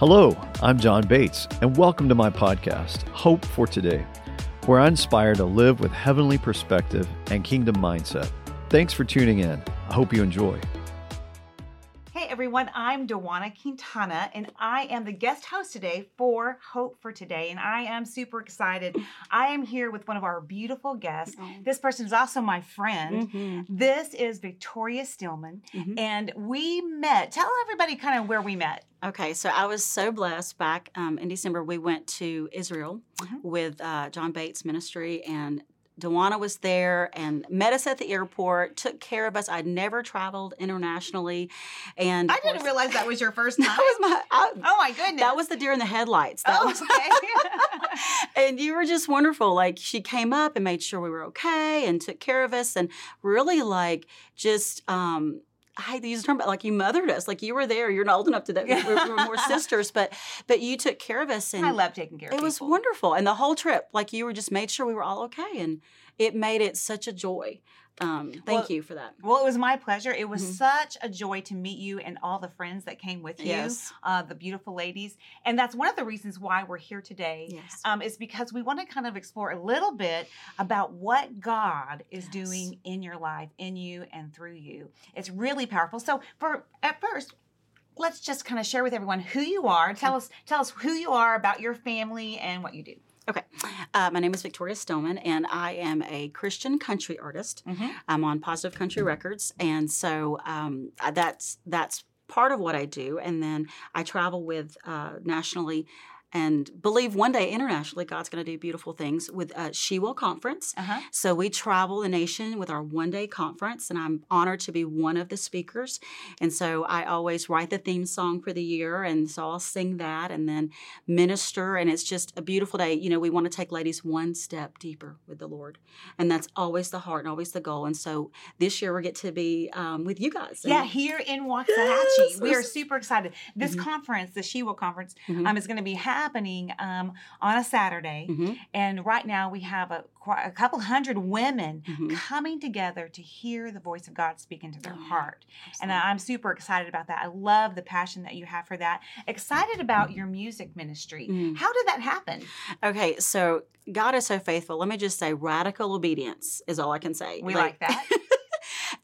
Hello, I'm John Bates, and welcome to my podcast, Hope for Today, where I inspire to live with heavenly perspective and kingdom mindset. Thanks for tuning in. I hope you enjoy. Everyone, I'm Dawana Quintana, and I am the guest host today for Hope for Today. And I am super excited. I am here with one of our beautiful guests. This person is also my friend. Mhm. This is Victoria Steelman, Mhm. and we met. Tell everybody kind of where we met. Okay, so I was so blessed back um, in December. We went to Israel Mhm. with uh, John Bates Ministry, and Dawana was there and met us at the airport, took care of us. I'd never traveled internationally, and I didn't realize that was your first time. that was my. I, oh my goodness. that was the deer in the headlights. That Oh, was okay. and you were just wonderful. Like she came up and made sure we were okay and took care of us and really like just um I hate to use the term, but like you mothered us. Like you were there. You're not old enough to that. We we were more sisters, but but you took care of us and I love taking care of it was wonderful. And the whole trip, like you were just made sure we were all okay. And it made it such a joy. Um, thank Well, you for that. Well, it was my pleasure. It was Mhm. such a joy to meet you and all the friends that came with you, Yes. uh, the beautiful ladies. And that's one of the reasons why we're here today. Yes. Um, is because we want to kind of explore a little bit about what God is Yes. doing in your life, in you, and through you. It's really powerful. So, for at first, let's just kind of share with everyone who you are. Tell us, tell us who you are, about your family, and what you do. Okay. Uh, my name is Victoria Steelman, and I am a Christian country artist. Mhm. I'm on Positive Country Records, and so um, that's that's part of what I do. And then I travel with uh, nationally, and believe one day internationally, God's going to do beautiful things with uh, She Will Conference. Uh huh. So we travel the nation with our one day conference, and I'm honored to be one of the speakers. And so I always write the theme song for the year, and so I'll sing that and then minister. And it's just a beautiful day. You know, we want to take ladies one step deeper with the Lord, and that's always the heart and always the goal. And so this year we get to be um, with you guys. Yeah, here in Waxahachie. Yes, we are super excited. This Mhm. conference, the She Will conference, Mhm. um, is going to be happening um, on a Saturday. Mhm. And right now we have a, a couple hundred women Mhm. coming together to hear the voice of God speak into their Oh, heart. And I'm super excited about that. I love the passion that you have for that. Excited about your music ministry. Mhm. How did that happen? Okay, so God is so faithful. Let me just say, radical obedience is all I can say. We like that.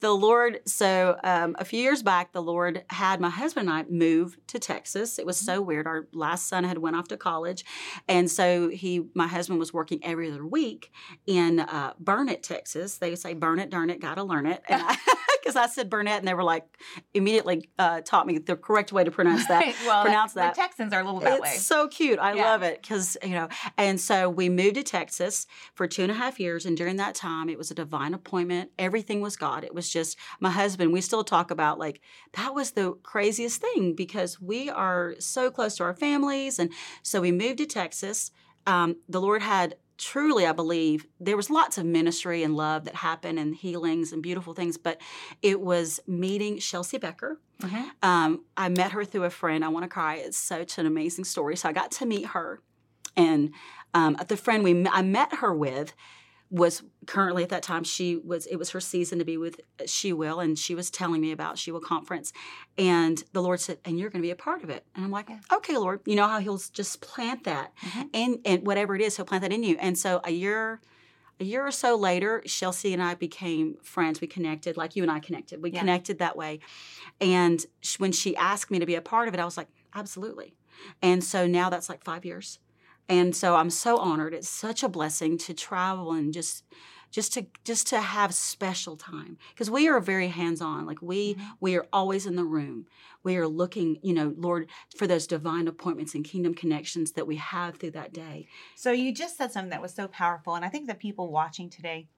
the Lord, so um, a few years back, the Lord had my husband and I move to Texas. It was so weird. Our last son had went off to college, and so he, my husband, was working every other week in uh, Burnet, Texas. They say Burnet, darn it, gotta learn it. Because I, said Burnet, and they were like immediately uh, taught me the correct way to pronounce that. well, pronounce the that. Texans are a little that way. It's way. so cute. I Yeah. love it because, you know, and so we moved to Texas for two and a half years. And during that time, it was a divine appointment. Everything was God. It was just my husband. We still talk about like that was the craziest thing because we are so close to our families. And so we moved to Texas. Um, the Lord had truly, I believe, there was lots of ministry and love that happened and healings and beautiful things, but it was meeting Chelsea Becker. Mhm. Um, I met her through a friend. I want to cry. It's such an amazing story. So I got to meet her, and um, the friend we I met her with was currently at that time she was it was her season to be with She Will, and she was telling me about She Will conference, and the Lord said, "And you're going to be a part of it." And I'm like, Yeah. "Okay, Lord, you know how He'll just plant that, Mhm. and and whatever it is, He'll plant that in you." And so a year. A year or so later, Chelsea and I became friends. We connected, like you and I connected. We Yeah. connected that way. And when she asked me to be a part of it, I was like, absolutely. And so now that's like five years. And so I'm so honored. It's such a blessing to travel and just just to just to have special time because we are very hands-on like we Mhm. we are always in the room we are looking you know lord for those divine appointments and kingdom connections that we have through that day So you just said something that was so powerful, and I think the people watching today,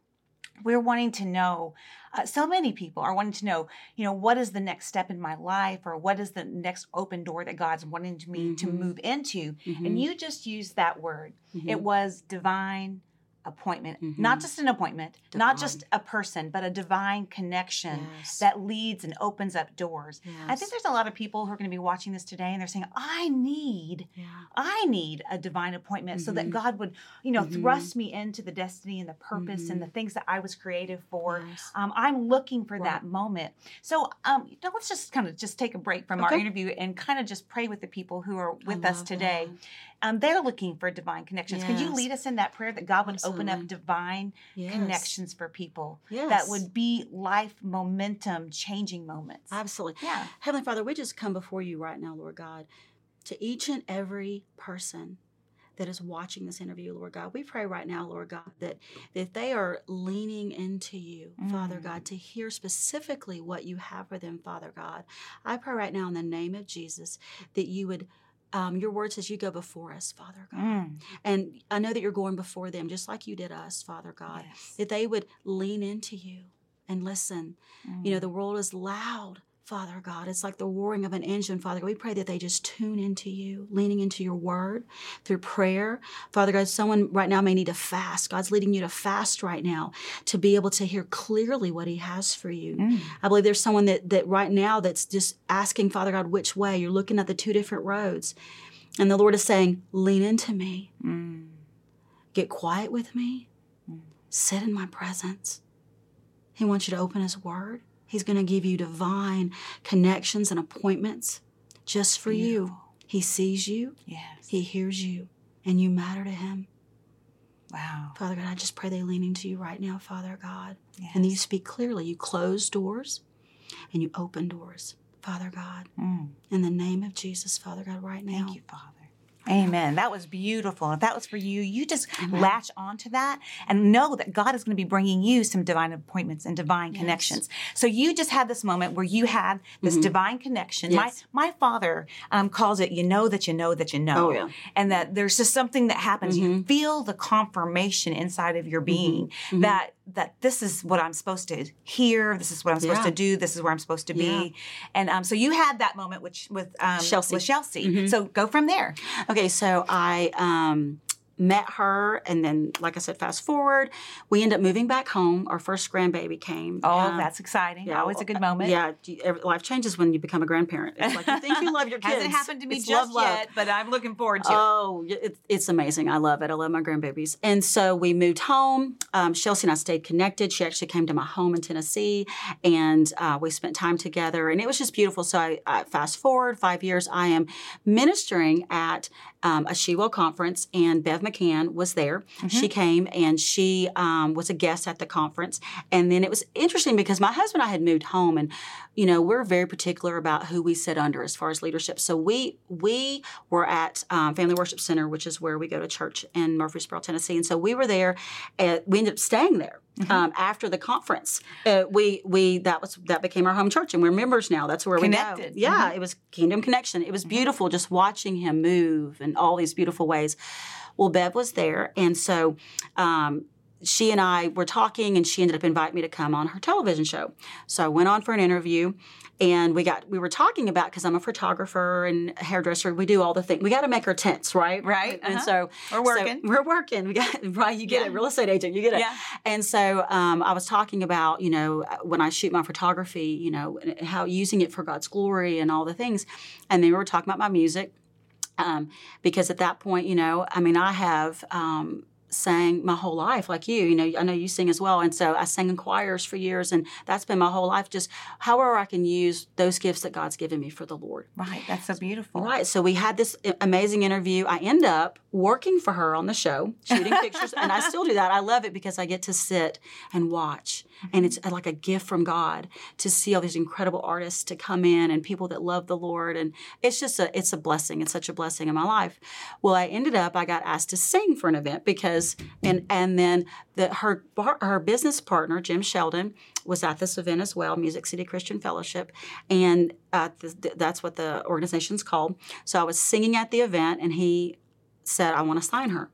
we're wanting to know. Uh, so many people are wanting to know, you know, what is the next step in my life, or what is the next open door that God's wanting me to Mhm. move into. Mhm, And you just used that word. mhm. It was divine appointment, Mhm. not just an appointment, not just a person, but a divine connection Yes. that leads and opens up doors. I think there's a lot of people who are going to be watching this today and they're saying, I need, Yeah. I need a divine appointment so that Mhm. God would, you know, Mhm. thrust me into the destiny and the purpose and the Mhm. things that I was created for. Yes. Um, I'm looking for Right. that moment. So um, let's just kind of just take a break from our interview and kind of just pray with the people who are with us today. that. Um, they're looking for divine connections. Can you lead us in that prayer that God would open up divine Yes. connections for people Yes. that would be life momentum changing moments? Absolutely. Yeah. Heavenly Father, we just come before you right now, Lord God, to each and every person that is watching this interview, Lord God. We pray right now, Lord God, that if they are leaning into you, Father Mm. God, to hear specifically what you have for them, Father God, I pray right now in the name of Jesus that you would. Um, your word says you go before us, Father God. Mm. And I know that you're going before them just like you did us, Father God. Yes. That they would lean into you and listen. You know, Mm. the world is loud, Father God. It's like the roaring of an engine, Father God. We pray that they just tune into you, leaning into your word through prayer. Father God, someone right now may need to fast. God's leading you to fast right now to be able to hear clearly what He has for you. Mm. I believe there's someone that, that right now that's just asking, Father God, which way. You're looking at the two different roads. And the Lord is saying, lean into me, Mm. get quiet with me, Mm. sit in my presence. He wants you to open His Word. He's going to give you divine connections and appointments just for you. He sees you, Yes. He hears you, and you matter to Him. wow. Father God, I just pray they lean into you right now, Father God. Yes. And you speak clearly. You close doors and you open doors, Father God. Mm. In the name of Jesus, Father God, right now. Thank you, Father. Amen. That was beautiful. If that was for you, you just Amen. latch onto that and know that God is going to be bringing you some divine appointments and divine Yes. connections. So you just had this moment where you had this Mhm. divine connection. Yes. My my father um, calls it, you know that you know that you know, Oh, yeah. and that there's just something that happens. You Mhm. feel the confirmation inside of your being Mhm. that that this is what I'm supposed to hear. This is what I'm supposed Yeah. to do. This is where I'm supposed to be. Yeah. And um, so you had that moment which with um, Chelsea. With Chelsea. Mhm. So go from there. Okay, so I um, met her, and then, like I said, fast forward, we end up moving back home. Our first grandbaby came. Oh, Um, that's exciting. yeah, Always a good moment. Yeah, life changes when you become a grandparent. It's like you think you love your kids. Hasn't happened to me It's just love, love. yet, but I'm looking forward to it. Oh, it, it's amazing. I love it. I love my grandbabies. And so we moved home. Um, Chelsea and I stayed connected. She actually came to my home in Tennessee, and uh, we spent time together. And it was just beautiful. So I, I fast forward five years. I am ministering at um, a She Will conference, and Bev McCann was there. She came and she um, was a guest at the conference. And then it was interesting because my husband and I had moved home, and you know we're very particular about who we sit under as far as leadership. So we we were at um, Family Worship Center, which is where we go to church in Murfreesboro, Tennessee, and so we were there. And we ended up staying there. Um, after the conference, uh, we we that was that became our home church, and we're members now. That's where we Connected. Yeah, it was Kingdom Connection. It was beautiful just watching him move in all these beautiful ways. Well, Bev was there, and so um, she and I were talking, and she ended up inviting me to come on her television show. So I went on for an interview, and we got we were talking about because I'm a photographer and a hairdresser. We do all the things. We got to make our tents, right? Right, And uh-huh. so We're so working. we're working. We got right. You get Yeah. it. Real estate agent. You get it. Yeah. And so um, I was talking about, you know, when I shoot my photography, you know, how using it for God's glory and all the things. And then we were talking about my music. Um, because at that point, you know, I mean, I have um, sang my whole life, like you. You know, I know you sing as well, and so I sang in choirs for years, and that's been my whole life. Just however I can use those gifts that God's given me for the Lord. Right. That's so beautiful. Right. So we had this amazing interview. I end up working for her on the show, shooting pictures, and I still do that. I love it because I get to sit and watch, and it's like a gift from God to see all these incredible artists to come in and people that love the Lord, and it's just a it's a blessing. It's such a blessing in my life. Well, I ended up I got asked to sing for an event because and and then the her her business partner Jim Sheldon was at this event as well, Music City Christian Fellowship, and uh, th- th- that's what the organization's called. So I was singing at the event, and he said, "I want to sign her."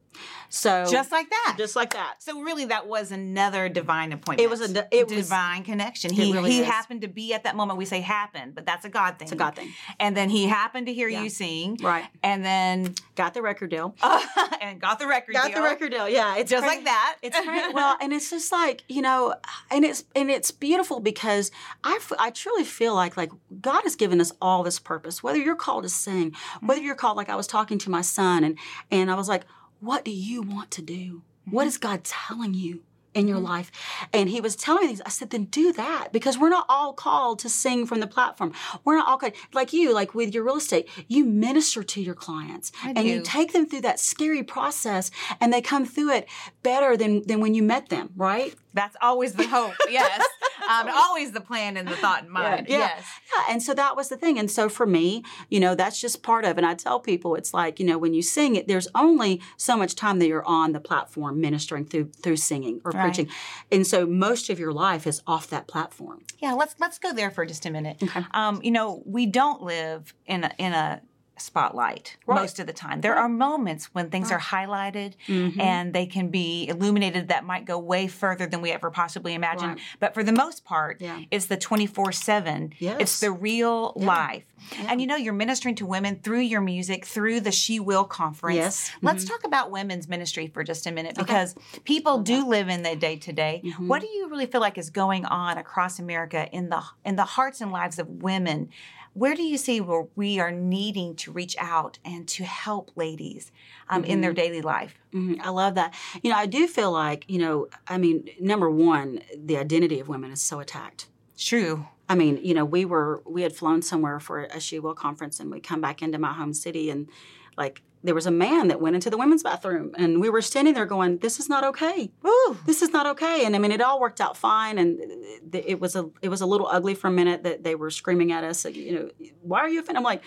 So Just like that. just like that. so really, that was another divine appointment. It was a it was- divine connection. He really he is. happened to be at that moment. We say happened, but that's a God thing. It's a God thing. And then he happened to hear Yeah. you sing, Right. and then Got the record deal. and got the record. Deal. Got deal. the record deal. Yeah. It's just crazy. like that. It's great. Well, and it's just like you know, and it's and it's beautiful because I, f- I truly feel like like God has given us all this purpose. Whether you're called to sing, whether mm-hmm. you're called like I was talking to my son and and I was like, what do you want to do? What mm-hmm. is God telling you? In your mm-hmm. life. And he was telling me things. I said, then do that because we're not all called to sing from the platform. We're not all called, like you, like with your real estate, you minister to your clients I and you take them through that scary process and they come through it better than, than when you met them, right? That's always the hope. Yes, um, always the plan and the thought in mind. Yeah. Yes. Yeah, and so that was the thing. And so for me, you know, that's just part of it. And I tell people it's like, you know, when you sing it, there's only so much time that you're on the platform ministering through through singing or Right. preaching. And so most of your life is off that platform. Yeah, let's let's go there for just a minute. Okay. Um, you know, we don't live in a, in a spotlight Right. most of the time. There are moments when things are highlighted Mhm. and they can be illuminated that might go way further than we ever possibly imagined. Right. But for the most part, Yeah. it's the 24/7. Yes. It's the real life. And you know, you're ministering to women through your music, through the She Will conference. Yes. Mm-hmm. Let's talk about women's ministry for just a minute because people do live in the day to day. Mm-hmm. What do you really feel like is going on across America in the in the hearts and lives of women? Where do you see where we are needing to reach out and to help ladies um, in Mm-hmm. their daily life? Mhm. I love that. You know, I do feel like, you know, I mean, number one, the identity of women is so attacked. True. I mean, you know, we were we had flown somewhere for a She Will conference, and we come back into my home city, and like there was a man that went into the women's bathroom, and we were standing there going, "This is not okay. Woo. This is not okay." And I mean, it all worked out fine, and it was a it was a little ugly for a minute that they were screaming at us, you know, why are you offended? I'm like.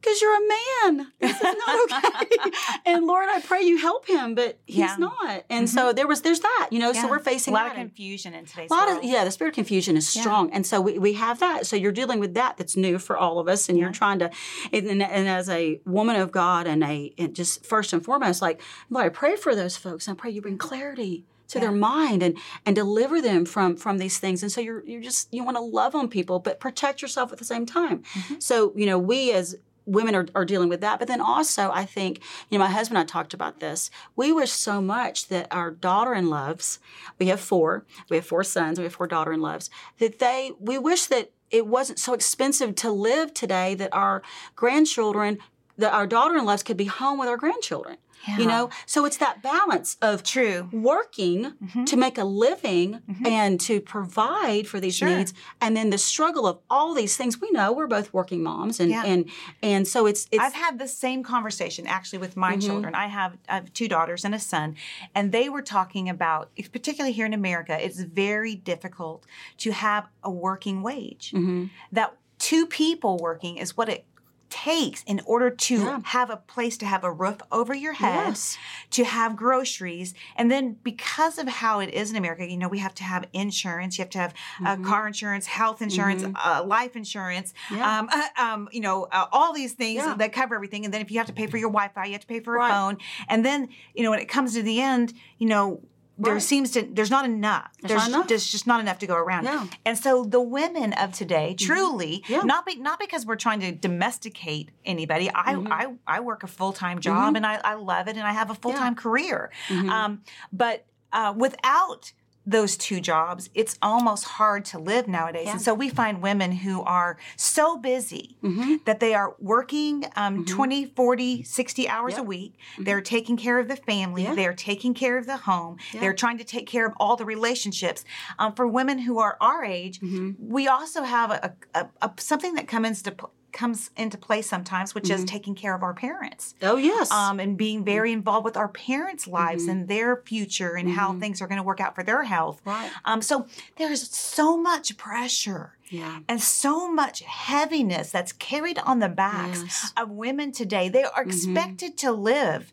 Because you're a man. This is not okay. and Lord, I pray you help him, but he's Yeah. not. And so there was there's that, you know. Yeah. So we're facing a lot of confusion in today's a lot world. of yeah the spirit of confusion is Yeah. strong and so we, we have that so you're dealing with that that's new for all of us and you're trying to and, and, and as a woman of god and a and just first and foremost like lord i pray for those folks and I pray you bring clarity to their mind and and deliver them from from these things and so you're you're just you want to love on people but protect yourself at the same time Mm-hmm. so you know we as women are, are dealing with that. But then also i think you know my husband and i talked about this. We wish so much that our daughter-in-loves we have four we have four sons we have four daughter-in-loves that they we wish that it wasn't so expensive to live today that our grandchildren that our daughter-in-laws could be home with our grandchildren you know so it's that balance of True. working to make a living and to provide for these Sure. needs and then the struggle of all these things we know we're both working moms and Yeah. and and so it's it's I've had the same conversation actually with my Mm-hmm. children. I have I have two daughters and a son, and they were talking about, particularly here in America, it's very difficult to have a working wage. Mm-hmm. That two people working is what it takes in order to Yeah. have a place to have a roof over your head, Yes. to have groceries, and then because of how it is in America, you know, we have to have insurance, you have to have uh, car insurance, health insurance, uh, life insurance, Mm-hmm. Yeah. um, uh, um, you know, uh, all these things Yeah. that cover everything. And then if you have to pay for your Wi-Fi, you have to pay for a Right. phone, and then you know when it comes to the end, you know. There Right. seems to there's not enough. There's not enough. there's just not enough to go around. Yeah. And so the women of today, truly, Mm-hmm. Yeah. not be, not because we're trying to domesticate anybody. I Mm-hmm. I, I work a full time job and I, I love it and I have a full time career. Mm-hmm. Um, but uh, without those two jobs, it's almost hard to live nowadays. And so we find women who are so busy Mm-hmm. that they are working um, 20, 40, 60 hours a week. They're taking care of the family. Mm-hmm. Yeah. They're taking care of the home. They're trying to take care of all the relationships. Um, for women who are our age, Mm-hmm. we also have a, a, a something that comes into comes into play sometimes, which Mm-hmm. is taking care of our parents oh yes um, and being very involved with our parents' lives Mm-hmm. and their future and how things are going to work out for their health. Right. Um, so there's so much pressure yeah and so much heaviness that's carried on the backs Yes. Mm-hmm. of women today. They are expected to live.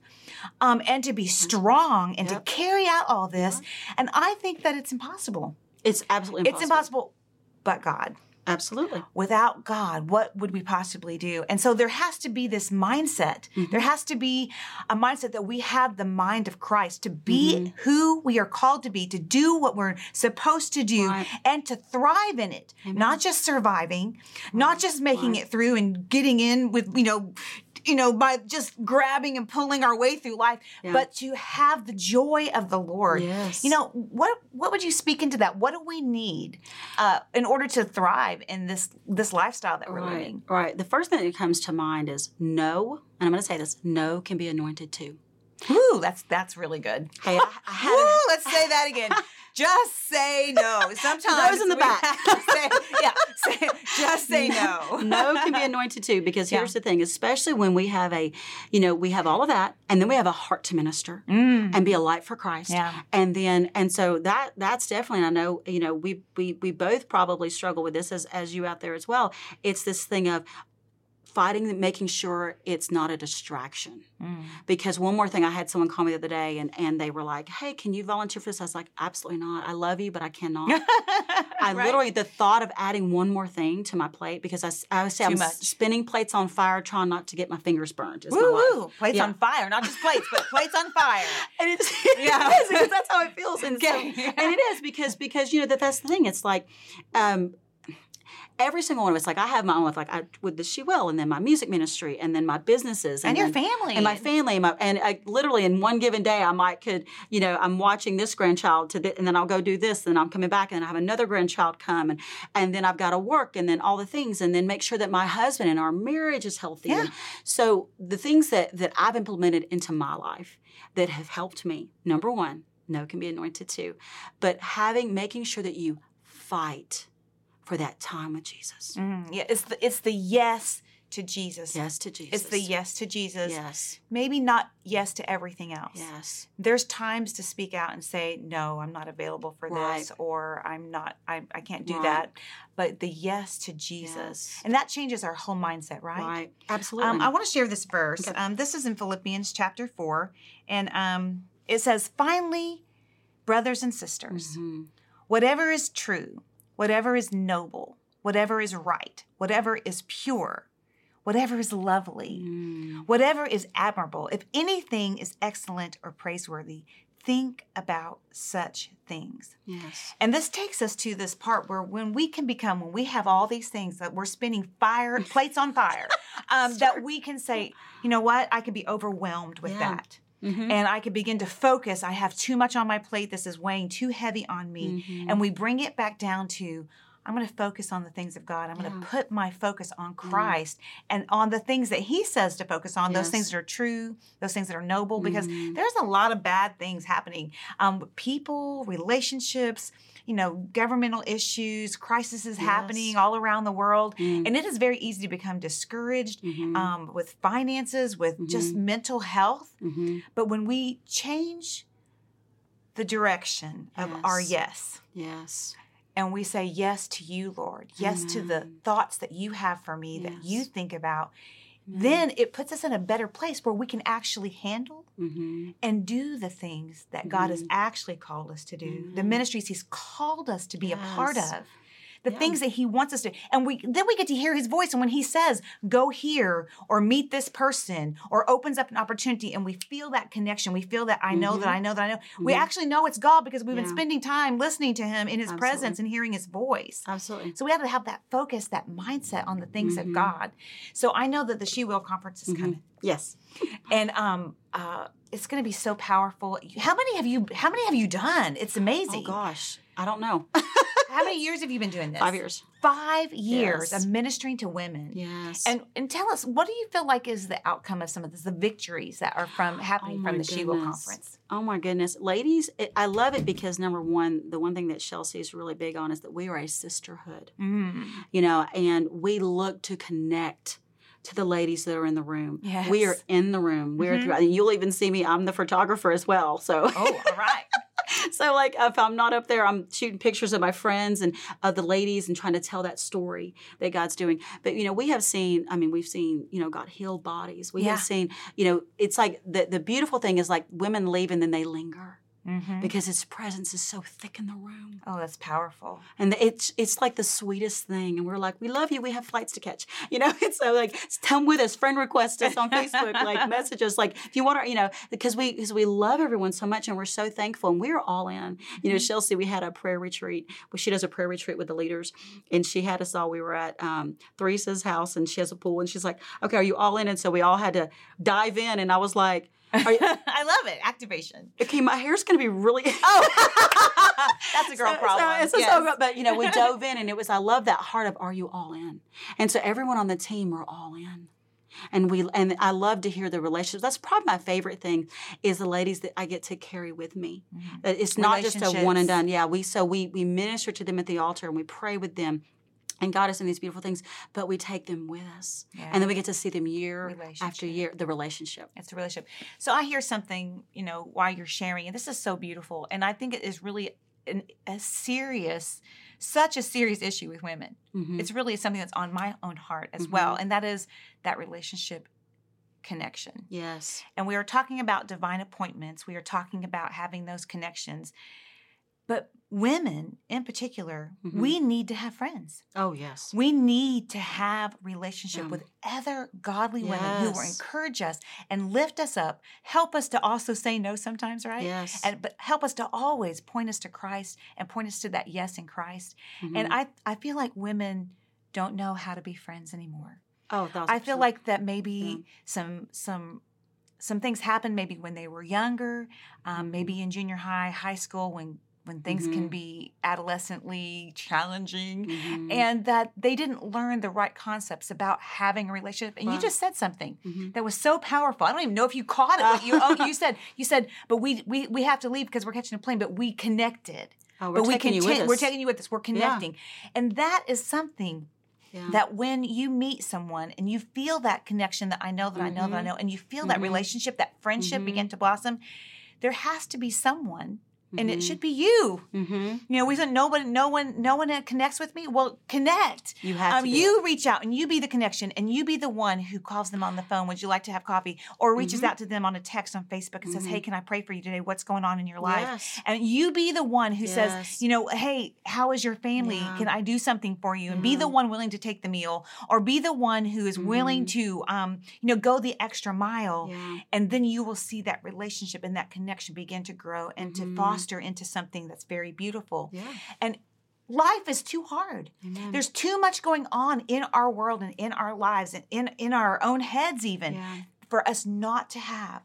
Um, and to be strong and Yep. to carry out all this. And I think that it's impossible. it's absolutely It's impossible, but God. Absolutely. Without God, what would we possibly do? And so there has to be this mindset. Mhm. There has to be a mindset that we have the mind of Christ to be Mhm. who we are called to be, to do what we're supposed to do, Right. and to thrive in it. Amen. Not just surviving, not just making Right. it through and getting in with, you know, you know, by just grabbing and pulling our way through life, Yeah. but to have the joy of the Lord. Yes. You know, what what would you speak into that? What do we need uh, in order to thrive in this this lifestyle that we're right, living? right. The first thing that comes to mind is no, and I'm going to say this: no can be anointed too. Ooh, that's that's really good. Hey, I, I had Woo, a- let's say that again. Just say no. Sometimes Those in the back. say, yeah, say, just say no. no can be anointed too because Yeah. here's the thing especially when we have a you know we have all of that and then we have a heart to minister Mm. and be a light for christ Yeah. and then and so that that's definitely and i know you know we we we both probably struggle with this as as you out there as well it's this thing of fighting making sure it's not a distraction Mm. because one more thing i had someone call me the other day and and they were like hey can you volunteer for this i was like absolutely not i love you but i cannot I Right. literally the thought of adding one more thing to my plate because I, would say Too I'm much. spinning plates on fire, trying not to get my fingers burned. Is Woo! Plates Yeah. on fire, not just plates, but plates on fire. And it's Yeah. it is because that's how it feels. And so, Okay. and it is because because you know that that's the thing. It's like. um Every single one of us, like I have my own life, like I with the She Will, and then my music ministry, and then my businesses, And your then- family. and my family, and, my, and I, literally in one given day, I might could, you know, I'm watching this grandchild to, and then I'll go do this, and I'm coming back, and I have another grandchild come, and and then I've got to work, and then all the things, and then make sure that my husband and our marriage is healthy. Yeah. And so the things that that I've implemented into my life that have helped me, number one, no can be anointed too, but having making sure that you fight for that time with Jesus. Mm, yeah, it's the it's the yes to Jesus. Yes to Jesus. It's the yes to Jesus. Yes. Maybe not yes to everything else. Yes. There's times to speak out and say, no, I'm not available for Right. this, or I'm not, I, I can't do Right. that. But the yes to Jesus. Yes. And that changes our whole mindset, right? Right. Absolutely. Um, I want to share this verse. Okay. Um, this is in Philippians chapter 4. And um, it says, Finally, brothers and sisters, Mhm. whatever is true, whatever is noble, whatever is right, whatever is pure, whatever is lovely, Mm. whatever is admirable, if anything is excellent or praiseworthy, think about such things. Yes. And this takes us to this part where when we can become, when we have all these things that we're spinning fire, plates on fire, um, that we can say, you know what, I can be overwhelmed with Yeah. that. Mhm. And I can begin to focus. I have too much on my plate. This is weighing too heavy on me. Mhm. And we bring it back down to, I'm going to focus on the things of God. I'm going Yeah. Mm-hmm. to put my focus on Christ and on the things that He says to focus on, those things that are true, those things that are noble, because Mhm. there's a lot of bad things happening. Um, people, relationships, you know, governmental issues, crises Yes. happening all around the world. Mm. And it is very easy to become discouraged Mhm. um, with finances, with just mental health. Mhm. But when we change the direction of our Yes. yes, Yes. and we say yes to you, Lord, yes to the thoughts that you have for me, that you think about, Amen. then it puts us in a better place where we can actually handle Mhm. and do the things that God has Mhm. actually called us to do, the Mhm. ministries He's called us to be a part of. The Yeah. things that he wants us to, and we then we get to hear his voice. And when he says, "Go here" or "Meet this person" or opens up an opportunity, and we feel that connection, we feel that I know that Mhm. I know that I know. We Mhm. actually know it's God because we've been spending time listening to him in his Absolutely. presence and hearing his voice. Absolutely. So we have to have that focus, that mindset on the things of Mhm. God. So I know that the She Will conference is Mhm. coming, Yes. and um, uh, it's going to be so powerful. How many have you? How many have you done? It's amazing. Oh gosh, I don't know. How many years have you been doing this? Five years. Five years Yes. of ministering to women. Yes. And and tell us, what do you feel like is the outcome of some of this, the victories that are from happening Oh from the She Will conference? Oh my goodness, ladies! It, I love it because number one, the one thing that Chelsea is really big on is that we are a sisterhood. Mm. You know, and we look to connect to the ladies that are in the room. We are in the room. We're Mhm. through, and you'll even see me. I'm the photographer as well. So Oh, all right. so like if I'm not up there, I'm shooting pictures of my friends and of the ladies and trying to tell that story that God's doing. But you know, we have seen, I mean, we've seen, you know, God heal bodies. We Yeah. have seen, you know, it's like the the beautiful thing is like women leave and then they linger. Mhm. because His presence is so thick in the room, Oh, that's powerful. and it's it's like the sweetest thing. And we're like, we love you. We have flights to catch, you know. It's so like come with us, friend request us on Facebook, like message us, like if you want to, you know, because we because we love everyone so much, and we're so thankful, and we're all in. You know, Chelsea, we had a prayer retreat. Well, she does a prayer retreat with the leaders, and she had us all. We were at um, Theresa's house, and she has a pool, and she's like, "Okay, are you all in?" And so we all had to dive in, and I was like, you, I love it. Activation. "Okay, my hair's going to be really." Oh, that's a girl So- problem. So, a Yes. so but you know, we dove in, and it was I love that heart of "Are you all in?" And so everyone on the team were all in. And we and I love to hear the relationships. That's probably my favorite thing is the ladies that I get to carry with me. Mhm. Uh, It's not just a one and done. Yeah, we so we we minister to them at the altar and we pray with them. And God is in these beautiful things, but we take them with us. Yeah. And then we get to see them year after year, the relationship. It's a relationship. So I hear something, you know, while you're sharing, and this is so beautiful. And I think it is really an, a serious, such a serious issue with women. Mhm. It's really something that's on my own heart as Mhm. well. And that is that relationship connection. Yes. And we are talking about divine appointments. We are talking about having those connections. But women in particular, Mhm. we need to have friends. Oh, yes. We need to have relationship Yeah. with other godly women who will encourage us and lift us up, help us to also say no sometimes, right? Yes. And but help us to always point us to Christ and point us to that yes in Christ. Mhm. And I I feel like women don't know how to be friends anymore. oh, I feel like that maybe Yeah. some some some things happened maybe when they were younger, um, Mm-hmm. maybe in junior high, high school when when things can Mhm. be adolescently challenging Mhm. and that they didn't learn the right concepts about having a relationship. And you just said something Mhm. that was so powerful. I don't even know if you caught it. What you oh, you said you said, but we we we have to leave because we're catching a plane. But we connected. Oh, we're but we taking you content- with We're taking you with us. We're connecting, and that is something Yeah. that when you meet someone and you feel that connection that I know that I know that I Mhm. know, and you feel that Mhm. relationship, that friendship begin to blossom, there has to be someone, and it Mhm. should be you. Mhm. You know, we said no one, no one, no one that connects with me. Well, connect. You have Um, you reach out and you be the connection and you be the one who calls them on the phone. Would you like to have coffee? Or reaches Mhm. out to them on a text on Facebook and says, Mhm. "Hey, can I pray for you today? What's going on in your life?" Yes. And you be the one who says, you know, hey, how is your family? Yeah. Can I do something for you? And be the one willing to take the meal, or be the one who is willing Mhm. to, um, you know, go the extra mile. Yeah. And then you will see that relationship and that connection begin to grow and to Mhm. Foster into something that's very beautiful. Yeah. And life is too hard. Amen. There's too much going on in our world and in our lives and in, in our own heads, even yeah. for us not to have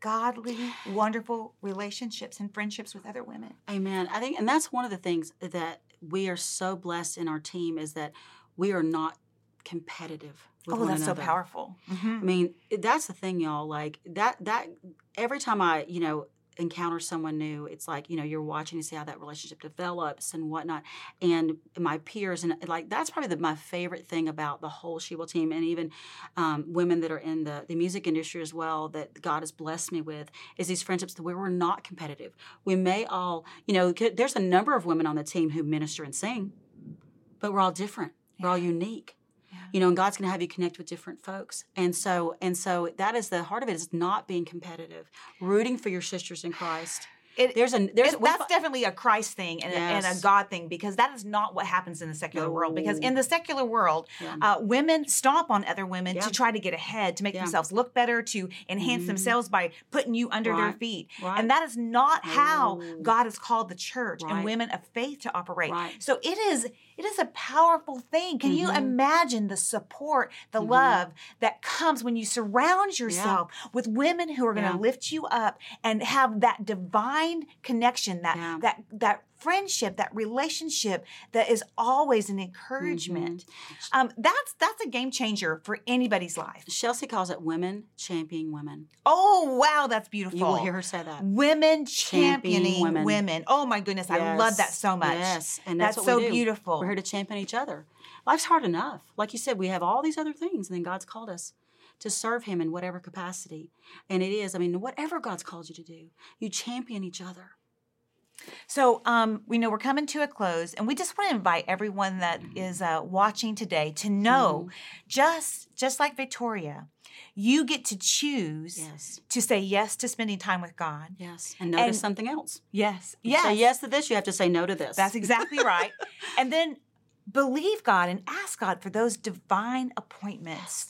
godly, wonderful relationships and friendships with other women. Amen. I think, and that's one of the things that we are so blessed in our team is that we are not competitive. With oh, that's another. so powerful. Mm-hmm. I mean, that's the thing, y'all. Like that. That every time I, you know, encounter someone new, it's like you know you're watching to see how that relationship develops and whatnot. And my peers and like that's probably the, my favorite thing about the whole She Will team and even um, women that are in the the music industry as well that God has blessed me with is these friendships where we're not competitive. We may all, you know, there's a number of women on the team who minister and sing, but we're all different. We're all unique you know and god's going to have you connect with different folks and so and so that is the heart of it is not being competitive rooting for your sisters in christ It, there's a there's we that's fi- definitely a Christ thing and, a, and a God thing because that is not what happens in the secular world. Because in the secular world, Yeah. uh, women stomp on other women Yeah. to try to get ahead, to make Yeah. themselves look better, to enhance Mhm. themselves by putting you under their feet. Right. And that is not how No. God has called the church and women of faith to operate. Right. So it is it is a powerful thing. Can you Mhm. imagine the support, the Mhm. love that comes when you surround yourself with women who are going to Yeah. lift you up and have that divine connection, that Yeah. that that friendship, that relationship that is always an encouragement. Mm-hmm. Um, that's that's a game changer for anybody's life. chelsea calls it women championing women Oh wow, that's beautiful. you will hear her say that Women Championing championing women. women. Oh my goodness, I love that so much. yes and that's, that's, so we do. beautiful. we're here to champion each other life's hard enough like you said we have all these other things and then god's called us to serve him in whatever capacity and it is i mean whatever god's called you to do you champion each other So, um, we know we're coming to a close, and we just want to invite everyone that Mm-hmm. is uh, watching today to know, just just like Victoria, You get to choose Yes. to say yes to spending time with God. Yes. And notice And- something else. Yes. Yes. Say yes to this, you have to say no to this. That's exactly right. and then believe God and ask God for those divine appointments.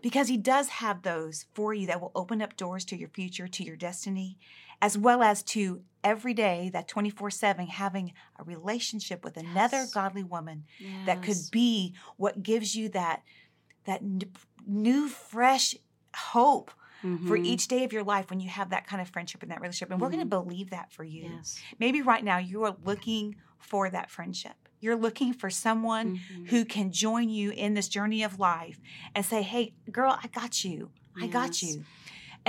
Because he does have those for you that will open up doors to your future, to your destiny, as well as to every day, that 24 7, having a relationship with another Yes. godly woman that could be what gives you that, that n- new, fresh hope for Mhm. each day of your life when you have that kind of friendship and that relationship. And we're going to believe that for you. Yes. Maybe right now you are looking for that friendship. You're looking for someone Mhm. who can join you in this journey of life and say, "Hey, girl, I got you. I got you."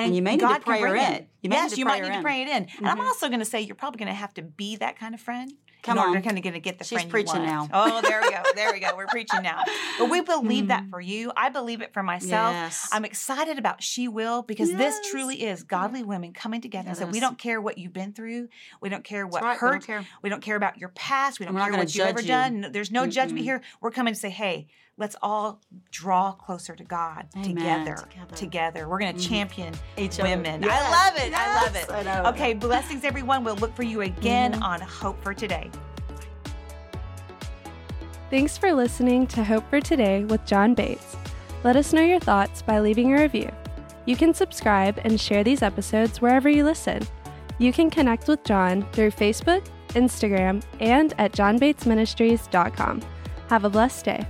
And you may need to God pray her bring in. You may yes, you might need to in. pray it in. And I'm Mhm. also going to say you're probably going to have to be that kind of friend. Come in on. to kind of going to get the She's friend preaching now. Oh, there we go. There we go. We're preaching now. But we believe that Mhm. for you. I believe it for myself. Yes. I'm excited about She Will because this truly is godly women coming together and say, we don't care what you've been through. We don't care what right. We don't hurt. care. We don't care about your past. We don't We're care what you've ever you. done. There's no judgment Mm-mm. here. We're coming to say, hey, let's all draw closer to God Amen. together. Together. Together. We're going to Mhm. champion Each other. women. I love it. I love it. I. Okay, blessings, everyone. We'll look for you again Mhm. on Hope for Today. Thanks for listening to Hope for Today with John Bates. Let us know your thoughts by leaving a review. You can subscribe and share these episodes wherever you listen. You can connect with John through Facebook, Instagram, and at johnbatesministries.com. Have a blessed day.